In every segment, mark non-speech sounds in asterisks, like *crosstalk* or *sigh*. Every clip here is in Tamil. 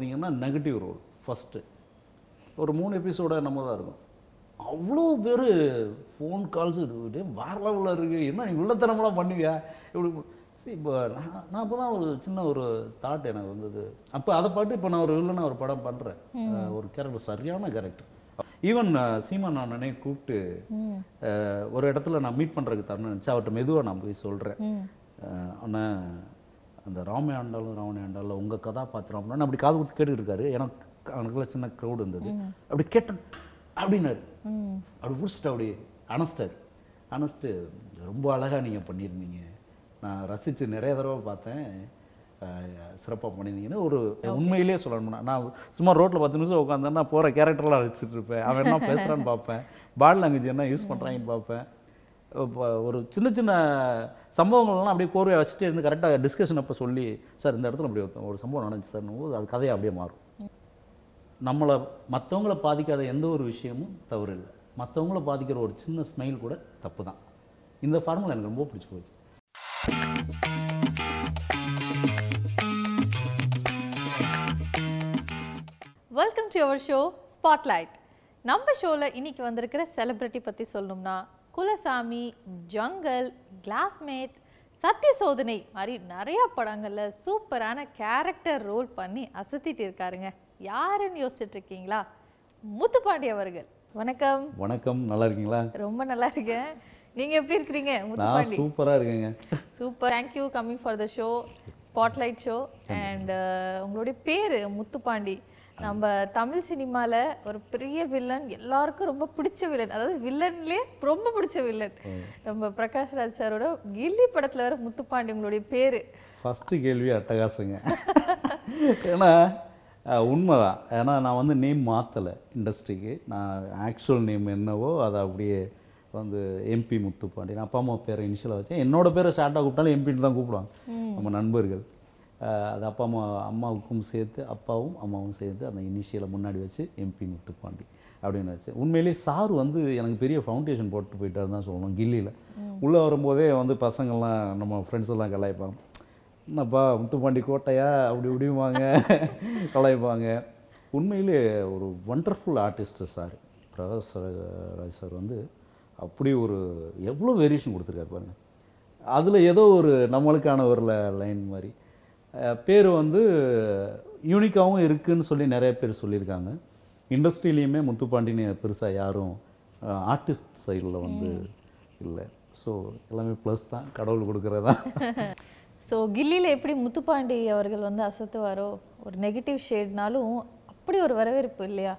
பார்த்தீங்கன்னா நெகட்டிவ் ரோல் ஃபஸ்ட்டு ஒரு மூணு எபிசோட நம்ம தான் இருக்கும். அவ்வளோ பேர் ஃபோன் கால்ஸ் வேற லெவலில் இருக்குது என்ன நீ உள்ளத்தனமெல்லாம் பண்ணுவியா? இப்படி சரி இப்போ நான் நான் தான் ஒரு சின்ன ஒரு தாட் எனக்கு வந்தது. அப்போ அதை பாட்டு இப்போ நான் ஒரு வில்லனா ஒரு படம் பண்ணுறேன் ஒரு கேரக்டர் சரியான கேரக்டர் ஈவன் சீமா நான் நினைவு கூப்பிட்டு ஒரு இடத்துல நான் மீட் பண்ணுறதுக்கு தரணும் நினச்சி அவர்கிட்ட மெதுவாக நான் போய் சொல்கிறேன் அண்ணன் அந்த ராமே ஆண்டாலும் ராவணி ஆண்டாலும் உங்கள் கதாபாத்திரம் அப்படின்னு அப்படி காது கொடுத்து கேட்டுட்டு இருக்காரு. எனக்கு அவனுக்குள்ள சின்ன க்ரௌட் இருந்தது. அப்படி கேட்டேன் அப்படின்னாரு. அப்படி பிடிச்சிட்டு அப்படி அனஸ்டர் அனஸ்ட்டு ரொம்ப அழகாக நீங்கள் பண்ணியிருந்தீங்க. நான் ரசித்து நிறைய தடவை பார்த்தேன். சிறப்பாக பண்ணியிருந்தீங்கன்னு ஒரு உண்மையிலேயே சொல்லணும்னா நான் சும்மா ரோட்டில் பத்து நிமிஷம் உட்காந்தேன்னா போகிற கேரக்டர்லாம் ரசிச்சுட்டு இருப்பேன். அவன் என்ன *laughs* பேசுகிறான்னு பார்ப்பேன். பாடி லாங்குவேஜ் என்ன யூஸ் பண்ணுறாங்கன்னு பார்ப்பேன். ஒரு சின்ன சின்ன சம்பவங்கள்லாம் அப்படியே கோர்வையாக வச்சுட்டு இருந்து கரெக்டாக டிஸ்கஷன் அப்போ சொல்லி சார் இந்த இடத்துல அப்படி ஒரு- ஒரு சம்பவம் நடந்துச்சு சார். போது அது கதையாக அப்படியே மாறும். நம்மளை மற்றவங்கள பாதிக்காத எந்த ஒரு விஷயமும் தவறு இல்லை மற்றவங்கள பாதிக்கிற ஒரு சின்ன ஸ்மைல் கூட தப்பு தான் இந்த ஃபார்முலா எனக்கு ரொம்ப பிடிச்சி போச்சு. Welcome to our show spotlight நம்ம ஷோவில் இன்றைக்கி வந்திருக்கிற செலிபிரிட்டி பற்றி சொல்லணும்னா குலசாமி ஜங்கல் கிளாஸ்மேட் சத்திய சோதனை மாதிரி நிறைய படங்களில் சூப்பரான கேரக்டர் ரோல் பண்ணி அசத்திட்டு இருக்காருங்க. யாருன்னு யோசிச்சுட்டு இருக்கீங்களா? முத்துப்பாண்டி அவர்கள். வணக்கம். வணக்கம். நல்லா இருக்கீங்களா? ரொம்ப நல்லா இருக்கேன். நீங்க எப்படி இருக்கிறீங்க நான் முத்துப்பாண்டி? சூப்பராக இருக்கேங்க. Super. Thank you coming for the show spotlight show and உங்களுடைய பேர் முத்துப்பாண்டி. நம்ம தமிழ் சினிமால ஒரு பெரிய வில்லன் எல்லாருக்கும் ரொம்ப பிடிச்ச வில்லன் அதாவது வில்லன்லேயே ரொம்ப பிடிச்ச வில்லன் நம்ம பிரகாஷ் ராஜ் சாரோட கில்லி படத்துல வர முத்துப்பாண்டி உங்களுடைய பேரு. ஃபஸ்ட்டு கேள்வி அட்டகாசங்க. ஏன்னா உண்மைதான். ஏன்னா நான் வந்து நேம் மாற்றலை இண்டஸ்ட்ரிக்கு நான் ஆக்சுவல் நேம் என்னவோ அதை அப்படியே வந்து எம்பி முத்துப்பாண்டி. நான் அப்பா அம்மா பேரை இனிஷியலாக வச்சேன். என்னோட பேரை ஷார்ட்டாக கூப்பிட்டாலும் எம்பின்னு தான் கூப்பிடுவாங்க. நம்ம நண்பர்கள். அது அப்பா அம்மா அம்மாவுக்கும் சேர்த்து அப்பாவும் அம்மாவும் சேர்த்து அந்த இனிஷியலை முன்னாடி வச்சு எம்பி முத்துப்பாண்டி அப்படின்னு வச்சு. உண்மையிலேயே சார் வந்து எனக்கு பெரிய ஃபவுண்டேஷன் போட்டு போயிட்டாருன்னு தான் சொல்லணும் கில்லியில். உள்ளே வரும்போதே வந்து பசங்கள்லாம் நம்ம ஃப்ரெண்ட்ஸ் எல்லாம் கலாய்ப்பாங்க. என்னப்பா முத்துப்பாண்டி கோட்டையா? அப்படி இப்படிவாங்க *laughs* கலாய்ப்பாங்க. உண்மையிலே ஒரு wonderful artist sir. Prakash Raj sir வந்து அப்படி ஒரு எவ்வளோ வேரியேஷன் கொடுத்துருக்காரு பாருங்க. அதில் ஏதோ ஒரு நம்மளுக்கான ஒரு லைன் மாதிரி. பேர் வந்து யூனிக்காகவும் இருக்குன்னு சொல்லி நிறைய பேர் சொல்லியிருக்காங்க. இண்டஸ்ட்ரியிலையுமே முத்துப்பாண்டின்னு பெருசாக யாரும் ஆர்டிஸ்ட் சைடில் வந்து இல்லை. ஸோ எல்லாமே ப்ளஸ் தான். கடவுள் கொடுக்குறதா. ஸோ *laughs* கில்லியில் எப்படி முத்துப்பாண்டி அவர்கள் வந்து அசத்துவாரோ ஒரு நெகட்டிவ் ஷேட்னாலும் அப்படி ஒரு வரவேற்பு இல்லையா?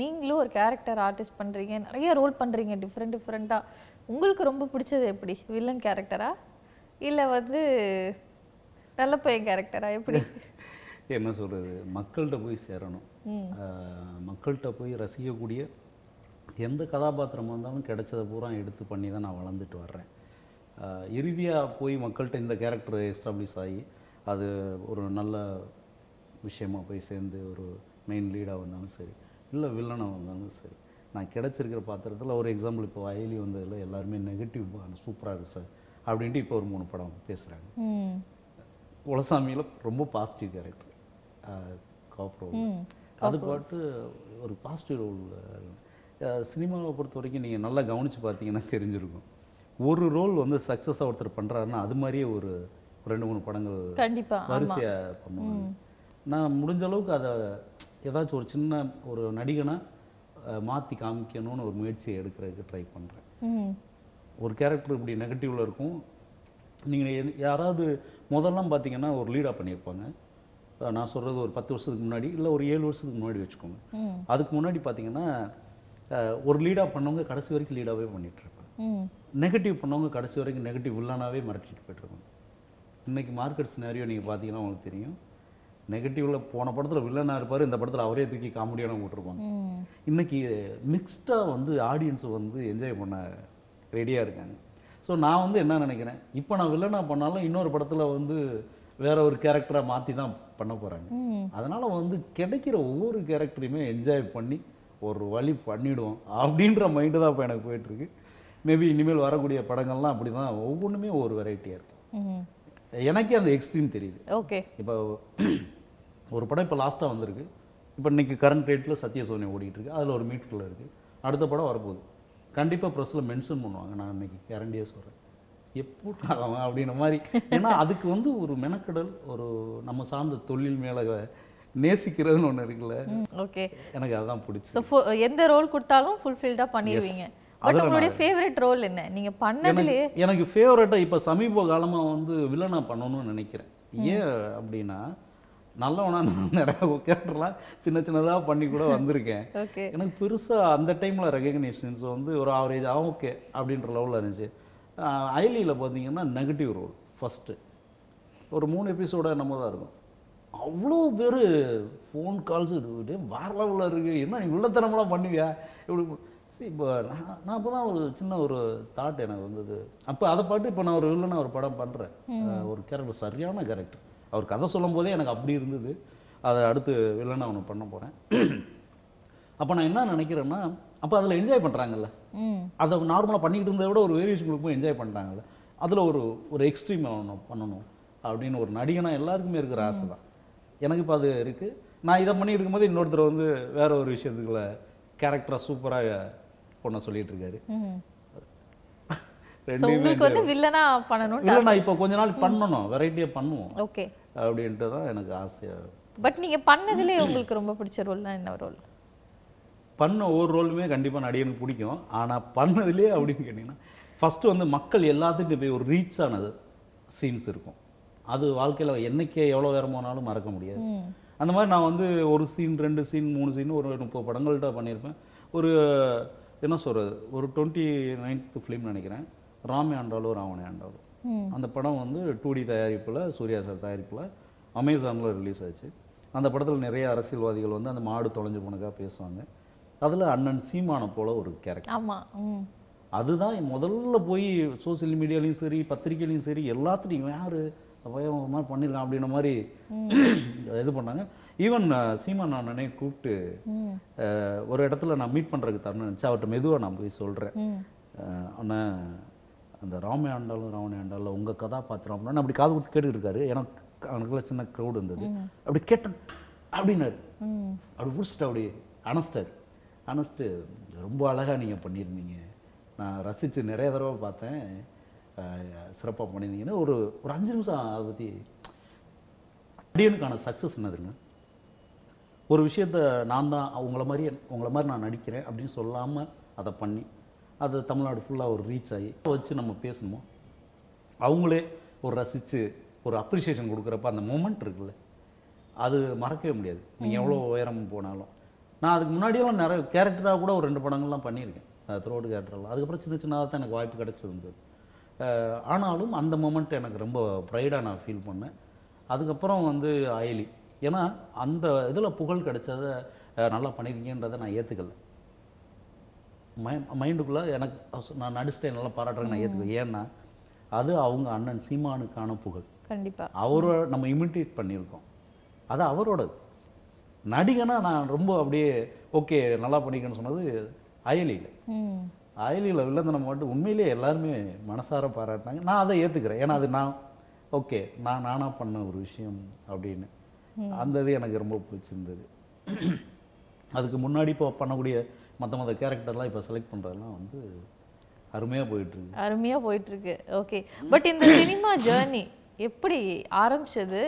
நீங்களும் ஒரு கேரக்டர் ஆர்டிஸ்ட் பண்றீங்க நிறைய ரோல் பண்றீங்க டிஃப்ரெண்ட் டிஃப்ரெண்ட்டாக உங்களுக்கு ரொம்ப பிடிச்சது எப்படி? வில்லன் கேரக்டரா இல்லை வந்து நல்ல பையன் கேரக்டரா எப்படி? *laughs* என்ன சொல்கிறது மக்கள்கிட்ட போய் சேரணும். மக்கள்கிட்ட போய் ரசிக்கக்கூடிய எந்த கதாபாத்திரமாக இருந்தாலும் கிடைச்சதை பூரா எடுத்து பண்ணி தான் நான் வளர்ந்துட்டு வர்றேன். இறுதியாக போய் மக்கள்கிட்ட இந்த கேரக்டர் எஸ்டாப்ளிஷ் ஆகி அது ஒரு நல்ல விஷயமா போய் சேர்ந்து ஒரு மெயின் லீடாக வந்தாலும் சரி இல்லை வில்லனாக வந்தாலும் சரி நான் கிடைச்சிருக்கிற பாத்திரத்தில் ஒரு எக்ஸாம்பிள் இப்போ வயலி வந்ததில் எல்லாருமே நெகட்டிவ் சூப்பராக இருக்குது சார் அப்படின்ட்டு இப்போ ஒரு மூணு படம் பேசுகிறாங்க குலசாமியில் ரொம்ப பாசிட்டிவ் கேரக்டர் காப் ரோல் அது பாட்டு ஒரு பாசிட்டிவ் ரோல் சினிமாவை பொறுத்த வரைக்கும் நீங்கள் நல்லா கவனித்து பார்த்தீங்கன்னா தெரிஞ்சிருக்கும். ஒரு ரோல் வந்து சக்ஸஸாக ஒருத்தர் பண்ணுறாருன்னா அது மாதிரியே ஒரு ரெண்டு மூணு படங்கள் கண்டிப்பா ஆமா. வரிசையாக பண்ணுவாங்க. நான் முடிஞ்ச அளவுக்கு அதை ஏதாச்சும் ஒரு சின்ன ஒரு நடிகனாக மாற்றி காமிக்கணும்னு ஒரு முயற்சியை எடுக்கிறதுக்கு ட்ரை பண்ணுறேன் ஒரு கேரக்டர் இப்படி நெகட்டிவில் இருக்கும். நீங்கள் யாராவது முதல்லாம் பார்த்தீங்கன்னா ஒரு லீடாக பண்ணியிருப்பாங்க. நான் சொல்கிறது ஒரு பத்து வருஷத்துக்கு முன்னாடி இல்லை ஒரு ஏழு வருஷத்துக்கு முன்னாடி வச்சுக்கோங்க. அதுக்கு முன்னாடி பார்த்தீங்கன்னா ஒரு லீடாக பண்ணவங்க கடைசி வரைக்கும் லீடாகவே ம். நெகட்டிவ் பண்ணவங்க கடைசி வரைக்கும் நெகட்டிவ் வில்லனாகவே மிரட்டிட்டு போயிட்டுருக்காங்க இன்றைக்கி மார்க்கெட் சினாரியோ நீங்கள் பார்த்தீங்கன்னா உங்களுக்கு தெரியும். நெகட்டிவில் போன படத்தில் வில்லனாக இருப்பார் இந்த படத்தில் அவரே தூக்கி காமெடியான போட்டிருப்பாங்க. ம். இன்னைக்கு மிக்ஸ்டாக வந்து ஆடியன்ஸ் வந்து என்ஜாய் பண்ண ரெடியாக இருக்காங்க. ஸோ நான் வந்து என்ன நினைக்கிறேன்? இப்போ நான் வில்லனாக பண்ணாலும் இன்னொரு படத்தில் வந்து வேற ஒரு கேரக்டராக மாற்றி தான் பண்ண போகிறாங்க அதனால் வந்து கிடைக்கிற ஒவ்வொரு கேரக்டரையுமே என்ஜாய் பண்ணி ஒரு வழி பண்ணிடுவோம் அப்படின்ற மைண்டு தான் இப்போ எனக்கு போயிட்டுருக்கு. மேபி இனிமேல் வரக்கூடிய படங்கள்லாம் அப்படி தான் ஒவ்வொன்றுமே ஒரு வெரைட்டியாக இருக்கும் எனக்கே அந்த எக்ஸ்ட்ரீம் தெரியுது. ஓகே. இப்போ *clears throat* ஒரு படம் இப்போ லாஸ்ட்டாக வந்திருக்கு. இப்போ இன்னைக்கு கரண்ட் ரேட்டில் சத்ய சோனி ஓடிட்டு இருக்கு. அதில் ஒரு மீட்ரில் இருக்குது அடுத்த படம் வரப்போகுது. கண்டிப்பாக ப்ரெஸ்ஸில் மென்ஷன் பண்ணுவாங்க. நான் இன்னைக்கு கேரண்டியாக சொல்கிறேன் எப்போ அவன் அப்படின்ற மாதிரி. ஏன்னா அதுக்கு வந்து ஒரு மெனக்கடல் ஒரு நம்ம சார்ந்த தொழில் மேலே நேசிக்கிறதுன்னு ஒன்று இருக்குல்ல. ஓகே எனக்கு அதுதான் பிடிச்சி எந்த ரோல் கொடுத்தாலும் ஃபுல்ஃபில்டாக பண்ணிடுவீங்க. பட் உங்களுடைய ஃபேவரட் ரோல் என்ன? நீங்க பண்ணதுலயே எனக்கு ஃபேவரட்டாக இப்போ சமீப காலமாக வந்து வில்லனா பண்ணணும்னு நினைக்கிறேன். ஏன் அப்படின்னா நல்லவனா நான் *laughs* நிறைய கேரக்டர்லாம் சின்ன சின்னதாக பண்ணி கூட வந்திருக்கேன். எனக்கு பெருசாக அந்த டைமில் ரெகக்னேஷன்ஸ் வந்து ஒரு ஆவரேஜ் ஆ ஓகே அப்படின்ற லெவலில் இருந்துச்சு. ஐலியில் பார்த்தீங்கன்னா நெகட்டிவ் ரோல் ஃபஸ்ட்டு ஒரு மூணு எபிசோட என்னமோ தான் இருக்கும். அவ்வளோ பேர் ஃபோன் கால்ஸ் வேற லெவலில் இருக்குது என்ன நீ உள்ளத்தனமெல்லாம் பண்ணுவியா? இப்படி சரி இப்போ நான் நான் அப்போ தான் ஒரு சின்ன ஒரு தாட் எனக்கு வந்தது. அப்போ அதை பாட்டு இப்போ நான் ஒரு வில்லனா ஒரு படம் பண்ணுறேன் ஒரு கேரக்டர் சரியான கேரக்டர் அவர் கதை சொல்லும் போதே எனக்கு அப்படி இருந்தது. அதை அடுத்து வில்லனா ஒன்று பண்ண போகிறேன் அப்போ நான் என்ன நினைக்கிறேன்னா அப்போ அதில் என்ஜாய் பண்ணுறாங்கல்ல அதை நார்மலாக பண்ணிக்கிட்டு இருந்ததை விட ஒரு வேரியேஷன் கொடுக்கும் என்ஜாய் பண்ணுறாங்கல்ல அதில் ஒரு ஒரு எக்ஸ்ட்ரீம் பண்ணணும் பண்ணணும் அப்படின்னு ஒரு நடிகனா எல்லாருக்குமே இருக்கிற ஆசை தான். எனக்கு இப்போ அது இருக்குது நான் இதை பண்ணிட்டு இருக்கும்போது இன்னொருத்தர் வந்து வேற ஒரு விஷயத்துக்குள்ள கேரக்டராக சூப்பராக பொண்ணை சொல்லிட்டு இருக்காரு. *laughs* ரெண்டுமே வந்து வில்லனா பண்ணணும் இல்லை நான் இப்போ கொஞ்ச நாள் பண்ணணும். வெரைட்டியாக பண்ணுவோம். ஓகே. அப்படின்ட்டு தான் எனக்கு ஆசையாக பட் நீங்க பண்ணதுலயே உங்களுக்கு ரொம்ப பிடிச்ச ரோல்னா என்ன ரோல் பண்ண ஒவ்வொரு ரோலுமே கண்டிப்பாக நடிகனுக்கு பிடிக்கும். ஆனால் பண்ணதுலேயே அப்படின்னு கேட்டிங்கன்னா ஃபஸ்ட்டு வந்து மக்கள் எல்லாத்துக்கும் போய் ஒரு ரீச் ஆனது சீன்ஸ் இருக்கும். அது வாழ்க்கையில் என்னைக்கே எவ்வளோ நேரம் போனாலும் மறக்க முடியாது. அந்த மாதிரி நான் வந்து ஒரு சீன் ரெண்டு சீன் மூணு சீன் ஒரு முப்பது படங்கள்ட்ட பண்ணியிருப்பேன். ஒரு என்ன சொல்கிறது ஒரு டுவெண்ட்டி நைன்த் ஃபிலிம் நினைக்கிறேன். ராமே ஆண்டாலும் ராவணே ஆண்டாலும் ம் அந்த படம் வந்து டூ டி தயாரிப்பில் சூர்யா சார் தயாரிப்பில் அமேசானில் ரிலீஸ் ஆச்சு. அந்த படத்தில் நிறைய அரசியல்வாதிகள் வந்து அந்த மாடு தொலைஞ்சு போனக்காக பேசுவாங்க. அதில் அண்ணன் சீமானை போல ஒரு கேரக்டர் ஆமா ம். அதுதான் முதல்ல போய் சோஷியல் மீடியாலையும் சரி பத்திரிக்கையிலையும் சரி எல்லாத்துலையும் யார்? பையன் ஒரு மாதிரி பண்ணிடலாம் அப்படின்ற மாதிரி இது பண்ணாங்க. ஈவன் சீமான் அண்ணனே கூப்பிட்டு ஒரு இடத்துல நான் மீட் பண்ணுறதுக்கு தரணும் நினச்சி அவர்கிட்ட மெதுவாக நான் போய் சொல்கிறேன் அண்ணன் அந்த ராமே ஆண்டாலும் ராவணே ஆண்டாலும் உங்கள் கதாபாத்திரம் அப்படின்னு அப்படி காது கொடுத்து கேட்டுட்டு இருக்காரு. எனக்கு அவனுக்குள்ள சின்ன க்ரௌட் இருந்தது. அப்படி கேட்டேன் அப்படின்னாரு. அப்படி பிடிச்சிட்டு அப்படி அனஸ்டார் அனஸ்ட்டு ரொம்ப அழகாக நீங்கள் பண்ணியிருந்தீங்க. நான் ரசித்து நிறைய தடவை பார்த்தேன். சிறப்பாக பண்ணியிருந்தீங்கன்னா ஒரு ஒரு அஞ்சு நிமிஷம் அதை பற்றி அடியனுக்கான சக்ஸஸ் என்னதுங்க? ஒரு விஷயத்த நான் தான் அவங்கள மாதிரி உங்களை மாதிரி நான் நடிக்கிறேன் அப்படின்னு சொல்லாமல் அதை பண்ணி அது தமிழ்நாடு ஃபுல்லாக ஒரு ரீச் ஆகி வச்சு நம்ம பேசணுமோ? அவங்களே ஒரு ரசித்து ஒரு அப்ரிசியேஷன் கொடுக்குறப்ப அந்த மூமெண்ட் இருக்குல்ல அது மறக்கவே முடியாது. நீங்கள் எவ்வளோ உயரம் போனாலும். நான் அதுக்கு முன்னாடியெல்லாம் நிறைய கேரக்டராக கூட ஒரு ரெண்டு படங்கள்லாம் பண்ணியிருக்கேன். த்ரோடு கேரக்டர்லாம் அதுக்கப்புறம் சின்ன சின்னதாக தான் எனக்கு வாய்ப்பு கிடச்சிருந்தது. ஆனாலும் அந்த மூமெண்ட் எனக்கு ரொம்ப ப்ரைடாக நான் ஃபீல் பண்ணேன். அதுக்கப்புறம் வந்து அயலி. ஏன்னா அந்த இதில் புகழ் கிடைச்சத நல்லா பண்ணியிருக்கீங்கன்றதை நான் ஏற்றுக்கல மை மைண்டுக்குள்ளே எனக்கு நான் நடிச்சிட்டேன் நல்லா பாராட்டுறேன் நான் ஏற்றுக்கல ஏன்னா அது அவங்க அண்ணன் சீமானுக்கான புகழ். கண்டிப்பா. அவரை நம்ம இமிட்டேட் பண்ணியிருக்கோம். அது அவரோடது. நடிகனா நான் ரொம்ப அப்படியே ஓகே நல்லா பண்ணிக்கன்னு சொன்னது அயலியில். அயலியில் வில்லந்தனம் மட்டும் உண்மையிலேயே எல்லாருமே மனசார பாராட்டினாங்க. நான் அதை ஏற்றுக்கிறேன் ஏன்னா அது நான் ஓகே நான் நானாக பண்ண ஒரு விஷயம் அப்படின்னு. அந்த இது எனக்கு ரொம்ப பிடிச்சிருந்தது. அதுக்கு முன்னாடி இப்போ பண்ணக்கூடிய மற்ற மற்ற கேரக்டர்லாம் இப்போ செலக்ட் பண்ணுறதெல்லாம் வந்து அருமையாக போயிட்டுருக்கு. அருமையா போயிட்டு இருக்கு ஓகே பட் இந்த சினிமா ஜேர்னி எப்படி ஆரம்பிச்சது.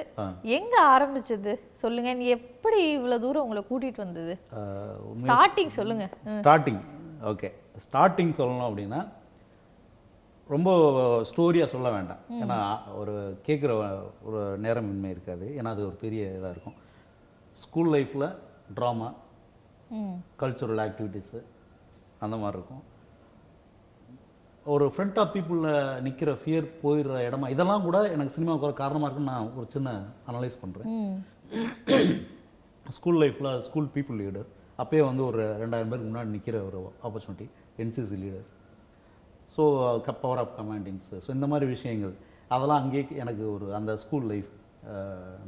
எங்க ஆரம்பிச்சது? சொல்லுங்க. நீ எப்படி இவ்வளவு தூரம் உங்களை கூட்டிட்டு வந்தது? ஸ்டார்டிங் சொல்லுங்க. ஸ்டார்டிங் ஓகே ஸ்டார்டிங் சொல்லணும் அப்படின்னா ரொம்ப ஸ்டோரியாக சொல்ல வேண்டாம். ஏன்னா ஒரு கேட்குற ஒரு நேரமின்மை இருக்காது. ஏன்னா அது ஒரு பெரிய இதாக இருக்கும். ஸ்கூல் லைஃப்பில் ட்ராமா கல்ச்சுரல் ஆக்டிவிட்டீஸு அந்த மாதிரி இருக்கும். ஒரு ஃப்ரண்ட் ஆஃப் பீப்புளில் நிற்கிற ஃபியர் போயிடுற இடமா இதெல்லாம் கூட எனக்கு சினிமாவுக்கு ஒரு காரணமாக இருக்குன்னு நான் ஒரு சின்ன அனலைஸ் பண்ணுறேன் ஸ்கூல் லைஃப்பில் ஸ்கூல் பீப்புள் லீடர் அப்போயே வந்து ஒரு ரெண்டாயிரம் பேருக்கு முன்னாடி நிற்கிற ஒரு opportunity NCC leaders so power of commandings so இந்த மாதிரி விஷயங்கள் அதெல்லாம் அங்கேயே எனக்கு ஒரு அந்த school life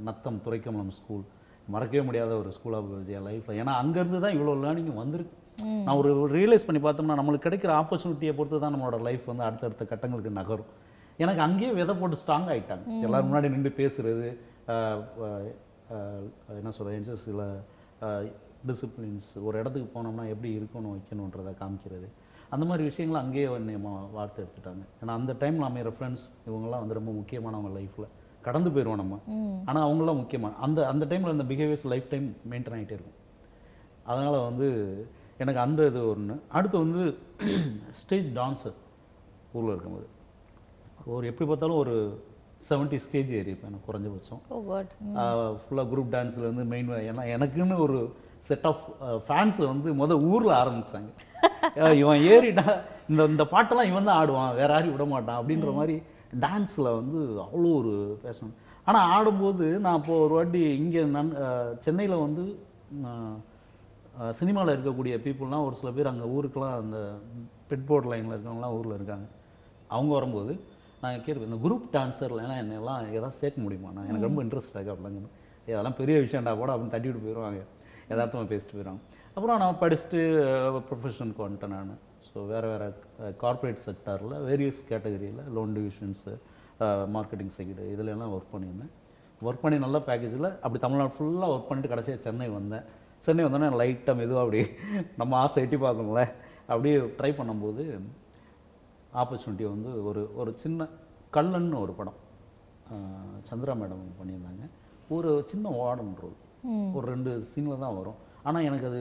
Natham Thuraikamalam school மறக்கவே முடியாத ஒரு ஸ்கூல் ஆஃப் என் லைஃப்பில் ஏன்னா அங்கேருந்து தான் இவ்வளோ லேர்னிங் வந்திருக்கு. நான் ஒரு ரியலைஸ் பண்ணி பார்த்தோம்னா நம்மளுக்கு கிடைக்கிற ஆப்பர்ச்சுனிட்டியை பொறுத்து தான் நம்மளோட லைஃப் வந்து அடுத்தடுத்த கட்டங்களுக்கு நகரும். எனக்கு அங்கேயே விதை போட்டு ஸ்ட்ராங் ஆயிட்டாங்க. எல்லாரும் முன்னாடி நின்று அஹ், என்ன சொல்கிறது சில டிசிப்ளின்ஸ் ஒரு இடத்துக்கு போனோம்னா எப்படி இருக்கணும் வைக்கணுன்றதை காமிக்கிறது. அந்த மாதிரி விஷயங்களை அங்கேயே வந்து நம்ம வார்த்தை எடுத்துட்டாங்க. ஏன்னா அந்த டைம் நம்ம ரெஃபரன்ஸ் இவங்கெல்லாம் வந்து ரொம்ப முக்கியமானவங்க லைஃப்பில் கடந்து போயிடுவோம் நம்ம. ஆனால் அவங்களாம் முக்கியமான அந்த அந்த டைமில் அந்த பிஹேவியர்ஸ் லைஃப் டைம் மெயின்டைன் ஆகிட்டே இருக்கும். அதனால் வந்து எனக்கு அந்த இது ஒன்று அடுத்து வந்து ஸ்டேஜ் டான்ஸர் ஊரில் இருக்கும்போது. ஒரு எப்படி பார்த்தாலும் ஒரு 70 ஸ்டேஜ் ஏறி இருப்பேன் எனக்கு குறைஞ்சபட்சம். ஃபுல்லாக குரூப் டான்ஸில் வந்து மெயின் ஏன்னா எனக்குன்னு ஒரு செட் ஆஃப் ஃபேன்ஸ் வந்து முத ஊரில் ஆரம்பிச்சாங்க. *laughs* அஹ் இவன் ஏறிட்டா இந்த இந்த பாட்டெல்லாம் இவன் தான் ஆடுவான் வேற யாரையும் விட மாட்டான் அப்படின்ற மாதிரி டான்ஸில் வந்து அவ்வளோ ஒரு பேசணும். ஆனால் ஆடும்போது நான் இப்போ ஒரு வாட்டி இங்கே நன் சென்னையில் வந்து சினிமாவில் இருக்கக்கூடிய பீப்புளெலாம் ஒரு சில பேர் அங்கே ஊருக்கெலாம் அந்த பெட்போர்ட் லைனில் இருக்கவங்களாம் ஊரில் இருக்காங்க. அவங்க வரும்போது நான் கேட்பேன் இந்த குரூப் டான்ஸர்லாம் என்னெல்லாம் எதாவது சேர்க்க முடியுமா? நான் எனக்கு ரொம்ப இன்ட்ரெஸ்ட் இருக்குது அப்படிங்க இதெல்லாம் பெரிய விஷயம்டா கூட அப்படின்னு தட்டிவிட்டு போயிடுவாங்க யதார்த்தமாக பேசிட்டு போயிடுவாங்க அப்புறம் நான் படிச்சுட்டு ப்ரொஃபஷனுக்கு வந்துட்டேன் நான். ஸோ வேறு வேறு கார்ப்பரேட் செக்டாரில் வேரியஸ் கேட்டகரியில் லோன் டிவிஷன்ஸு மார்க்கெட்டிங் செக்டு இதுல எல்லாம் ஒர்க் பண்ணியிருந்தேன். ஒர்க் பண்ணி நல்ல பேக்கேஜில் அப்படி தமிழ்நாடு ஃபுல்லாக ஒர்க் பண்ணிட்டு கடைசியாக சென்னை வந்தேன். சென்னை வந்தோடனே லைட்டாக மெதுவாக அப்படி நம்ம ஆசை எட்டி பார்க்கணும்ல. அப்படியே ட்ரை பண்ணும்போது ஆப்பர்ச்சுனிட்டி வந்து ஒரு ஒரு சின்ன கல்லன்னு ஒரு படம் சந்திரா மேடம் பண்ணியிருந்தாங்க. ஒரு சின்ன வார்டன் ரோல் ஒரு ரெண்டு சீனில் தான் வரும். ஆனால் எனக்கு அது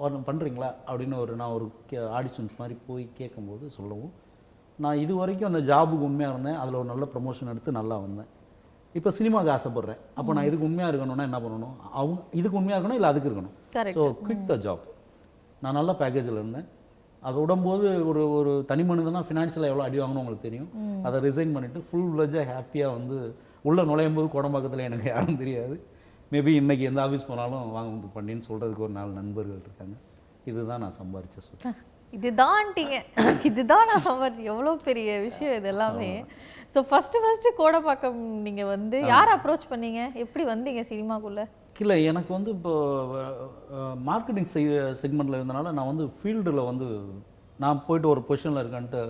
வார்டன் பண்ணுறீங்களா அப்படின்னு ஒரு நான் ஒரு ஆடிஷன்ஸ் மாதிரி போய் கேட்கும்போது சொல்லவும் நான் இது வரைக்கும் அந்த ஜாபுக்கு உண்மையாக இருந்தேன். அதில் ஒரு நல்ல ப்ரமோஷன் எடுத்து நல்லா வந்தேன். இப்போ சினிமாவுக்கு ஆசைப்பட்றேன். அப்போ நான் இதுக்கு உண்மையாக இருக்கணும்னா என்ன பண்ணணும்? அவங்க இதுக்கு உண்மையாக இருக்கணும் இல்லை அதுக்கு இருக்கணும். ஸோ குவிக் த ஜாப் நான் நல்ல பேக்கேஜில் இருந்தேன். அது விடும்போது ஒரு ஒரு தனி மனிதனா ஃபினான்ஷியலாக எவ்வளோ அடி வாங்கணும் உங்களுக்கு தெரியும். அதை ரிசைன் பண்ணிவிட்டு ஃபுல் விளஜாக ஹாப்பியாக வந்து உள்ளே நுழையும் போது குடம்பாக்கத்தில் எனக்கு யாரும் தெரியாது. மேபி இன்னைக்கு எந்த ஆஃபீஸ் போனாலும் வாங்க வந்து பண்ணின்னு சொல்கிறதுக்கு ஒரு நாலு நண்பர்கள் இருக்காங்க. இதுதான் நான் சம்பாரிச்ச சொத்து. இதுதான்ட்டீங்க இதுதான் நான் சம்பாரிச்சு எவ்வளோ பெரிய விஷயம் இது எல்லாமே. ஸோ ஃபஸ்ட்டு ஃபஸ்ட்டு கோடப்பாக்கம் நீங்க வந்து யார் அப்ரோச் பண்ணீங்க? எப்படி வந்தீங்க சினிமாக்குள்ள? இல்லை எனக்கு வந்து இப்போ மார்க்கெட்டிங் செக்மெண்ட்டில் இருந்தனால நான் வந்து ஃபீல்டில் வந்து நான் போயிட்டு ஒரு பொசிஷனில் இருக்கேன்ட்டு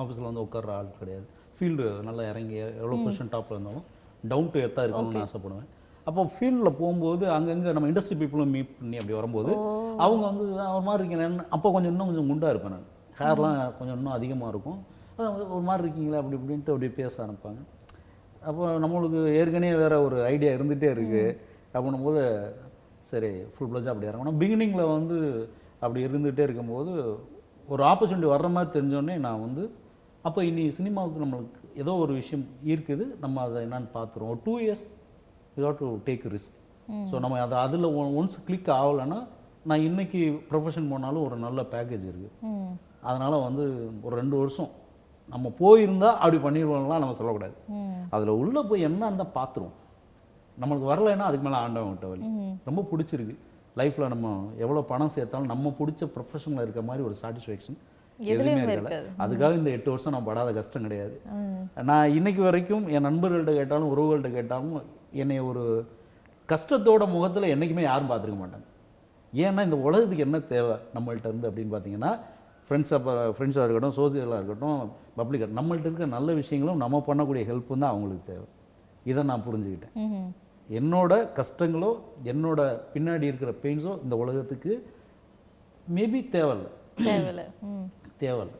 ஆஃபீஸில் வந்து உட்கார்ற ஆள் கிடையாது. ஃபீல்டு நல்லா இறங்கி எவ்வளோ பொசிஷன் டாப்பில் இருந்தாலும் டவுன் டு எர்த்தாக இருக்கணும்னு ஆசைப்படுவேன். அப்போ ஃபீல்டில் போகும்போது அங்கங்கே நம்ம இண்டஸ்ட்ரி பீப்புளும் மீட் பண்ணி அப்படி வரும்போது அவங்க வந்து "ஆ, ஒரு மாதிரி இருக்கீங்க அப்போ கொஞ்சம் இன்னும் கொஞ்சம் குண்டாக இருப்பேன் நான். ஹேர்லாம் கொஞ்சம் இன்னும் அதிகமாக இருக்கும். ஒரு மாதிரி இருக்கீங்களா அப்படி இப்படின்ட்டு அப்படியே பேச ஆரம்பிப்பாங்க. அப்போ நம்மளுக்கு ஏற்கனவே வேற ஒரு ஐடியா இருந்துகிட்டே இருக்கு. அப்படின்னும் போது சரி ஃபுல் ப்ளஜாக அப்படி இறங்கணும். பிகினிங்கில் வந்து அப்படி இருந்துகிட்டே இருக்கும்போது ஒரு ஆப்பர்ச்சுனிட்டி வர்ற மாதிரி தெரிஞ்சோடனே நான் வந்து அப்போ இனி சினிமாவுக்கு நம்மளுக்கு ஏதோ ஒரு விஷயம் இருக்குது நம்ம அதை என்னன்னு பார்த்துருவோம். Two years you have to take risk so நம்ம அதை அதில் ஒன்ஸ் கிளிக் ஆகலைன்னா நான் இன்னைக்கு ப்ரொஃபஷன் போனாலும் ஒரு நல்ல பேக்கேஜ் இருக்குது ம் அதனால் வந்து ஒரு ரெண்டு வருஷம் நம்ம போயிருந்தா அப்படி பண்ணிடுவோம்லாம் நம்ம சொல்லக்கூடாது. ம் அதில் உள்ளே போய் என்ன இருந்தால் பார்த்துருவோம். நம்மளுக்கு வரலைன்னா அதுக்கு மேலே ஆண்டவன் விட்ட வழி. ம் ரொம்ப பிடிச்சிருக்கு. லைஃப்பில் நம்ம எவ்வளோ பணம் சேர்த்தாலும் நம்ம பிடிச்ச ப்ரொஃபஷனில் இருக்க மாதிரி ஒரு சாட்டிஸ்ஃபேக்ஷன் எதுவுமே இருக்கல இருக்காது. அதுக்காக இந்த எட்டு வருஷம் நான் படாத கஷ்டம் கிடையாது. நான் இன்னைக்கு வரைக்கும் என் நண்பர்கள்ட்ட கேட்டாலும் உறவுகள்கிட்ட கேட்டாலும் என்னை ஒரு கஷ்டத்தோட முகத்தில் என்றைக்குமே யாரும் பார்த்துருக்க மாட்டாங்க. ஏன்னா இந்த உலகத்துக்கு என்ன தேவை நம்மள்ட்ட இருந்து அப்படின்னு பார்த்தீங்கன்னா ஃப்ரெண்ட்ஸாக ஃப்ரெண்ட்ஸாக இருக்கட்டும் சோசியலாக இருக்கட்டும் பப்ளிக் நம்மள்ட்ட இருக்க நல்ல விஷயங்களும் நம்ம பண்ணக்கூடிய ஹெல்ப்பும் தான் அவங்களுக்கு தேவை. இதை நான் புரிஞ்சுக்கிட்டேன். என்னோட கஷ்டங்களோ என்னோட பின்னாடி இருக்கிற பெயின்ஸோ இந்த உலகத்துக்கு மேபி தேவையில்லை. தேவையில்ல. *clears throat* தேவையில்லை.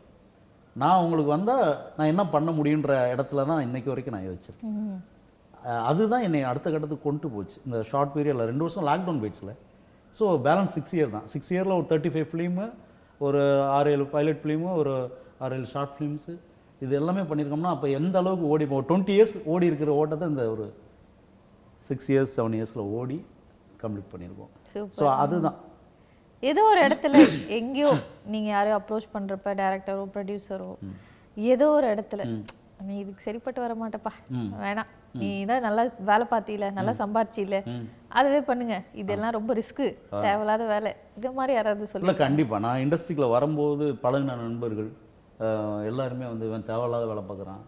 நான் உங்களுக்கு வந்தால் நான் என்ன பண்ண முடியுன்ற இடத்துல தான் இன்னைக்கு வரைக்கும் நான் யோசிச்சிருக்கேன். அதுதான் என்னை அடுத்த கட்டத்துக்கு கொண்டு போச்சு. இந்த ஷார்ட் பீரியடில் ரெண்டு வருஷம் லாக்டவுன் போயிடுச்சுல. ஸோ பேலன்ஸ் சிக்ஸ் இயர் தான். சிக்ஸ் இயரில் ஒரு தேர்ட்டி ஃபைவ் ஃபிலிமு ஒரு ஆறு ஏழு பைலட் ஃபிலிமு ஒரு ஆறு ஏழு ஷார்ட் ஃபிலிம்ஸு இது எல்லாமே பண்ணியிருக்கோம்னா அப்போ எந்த அளவுக்கு ஓடி இப்போ டுவெண்ட்டி இயர்ஸ் ஓடி இருக்கிற ஓட்டத்தை இந்த ஒரு சிக்ஸ் இயர்ஸ் செவன் இயர்ஸில் ஓடி கம்ப்ளீட் பண்ணியிருக்கோம். ஸோ அதுதான். ஏதோ ஒரு இடத்துல எங்கேயோ நீங்க யாரையோ அப்ரோச் பண்றப்ப டைரக்டரோ ப்ரொடியூசரோ ஏதோ ஒரு இடத்துல. நீ இதுக்கு சரிப்பட்டு வர மாட்டப்பா. வேணாம். நீ தான் நல்லா வேலை பார்த்தீல நல்லா சம்பாரிச்சில. அதுவே பண்ணுங்க. இதெல்லாம் ரொம்ப ரிஸ்க்கு தேவையில்லாத வேலை. இது மாதிரி யாராவது சொல்லி கண்டிப்பாக நான் இண்டஸ்ட்ரிக்குள்ள வரும்போது பழகின நண்பர்கள் எல்லாருமே வந்து இவன் தேவையில்லாத வேலை பார்க்குறான்.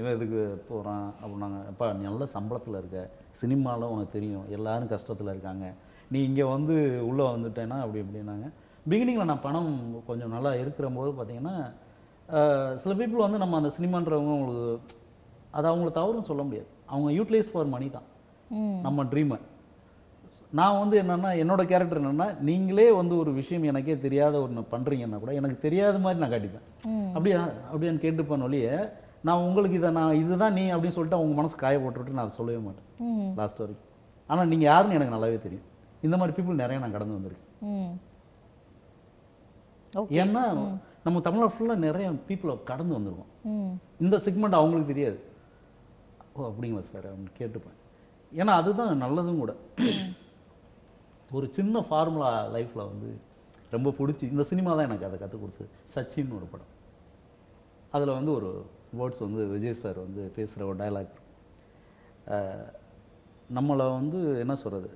இவன் இதுக்கு போகிறான் அப்படின்னாங்க. அப்பா நீ நல்ல சம்பளத்தில் இருக்க. சினிமாவில் உனக்கு தெரியும். எல்லாரும் கஷ்டத்தில் இருக்காங்க. நீ இங்கே வந்து உள்ளே வந்துட்டேன்னா அப்படி இப்படின்னாங்க. பிகினிங்கில் நான் பணம் கொஞ்சம் நல்லா இருக்கிற போது பார்த்தீங்கன்னா சில பீப்புள் வந்து நம்ம அந்த சினிமான்றவங்க அவங்களுக்கு அது அவங்கள தவறுன்னு சொல்ல முடியாது. அவங்க யூட்டிலைஸ் ஃபார் மணி தான். நம்ம ட்ரீமை நான் வந்து என்னன்னா என்னோட கேரக்டர் என்னன்னா நீங்களே வந்து ஒரு விஷயம் எனக்கே தெரியாத ஒன்று பண்ணுறீங்கன்னா கூட எனக்கு தெரியாத மாதிரி நான் காட்டிப்பேன். அப்படியா? அப்படியான்னு கேட்டுப்பேன் ஒழிய நான் உங்களுக்கு இதை நான் இதுதான் நீ அப்படின்னு சொல்லிட்டு அவங்க மனசு காய போட்டுவிட்டு நான் அதை சொல்லவே மாட்டேன். லாஸ்ட் வரைக்கும் ஆனால் நீங்கள் யாருன்னு எனக்கு நல்லாவே தெரியும். இந்த மாதிரி பீப்புள் நிறைய நான் கடந்து வந்திருக்கேன். ஏன்னா நம்ம தமிழ்நாடு ஃபுல்லாக நிறைய பீப்புளை கடந்து வந்திருக்கோம். ம். இந்த செக்மெண்ட் அவங்களுக்கு தெரியாது. ஓ அப்படிங்களா சார்? அப்படின்னு கேட்டுப்பேன். ஏன்னா அதுதான் நல்லதும் கூட. ஒரு சின்ன ஃபார்முலா லைஃப்பில் வந்து ரொம்ப பிடிச்சி இந்த சினிமா தான் எனக்கு அதை கற்றுக் கொடுத்தது. சச்சின் ஒரு படம். அதில் வந்து ஒரு வேர்ட்ஸ் வந்து விஜய் சார் வந்து பேசுகிற ஒரு டைலாக் நம்மளை வந்து என்ன சொல்கிறது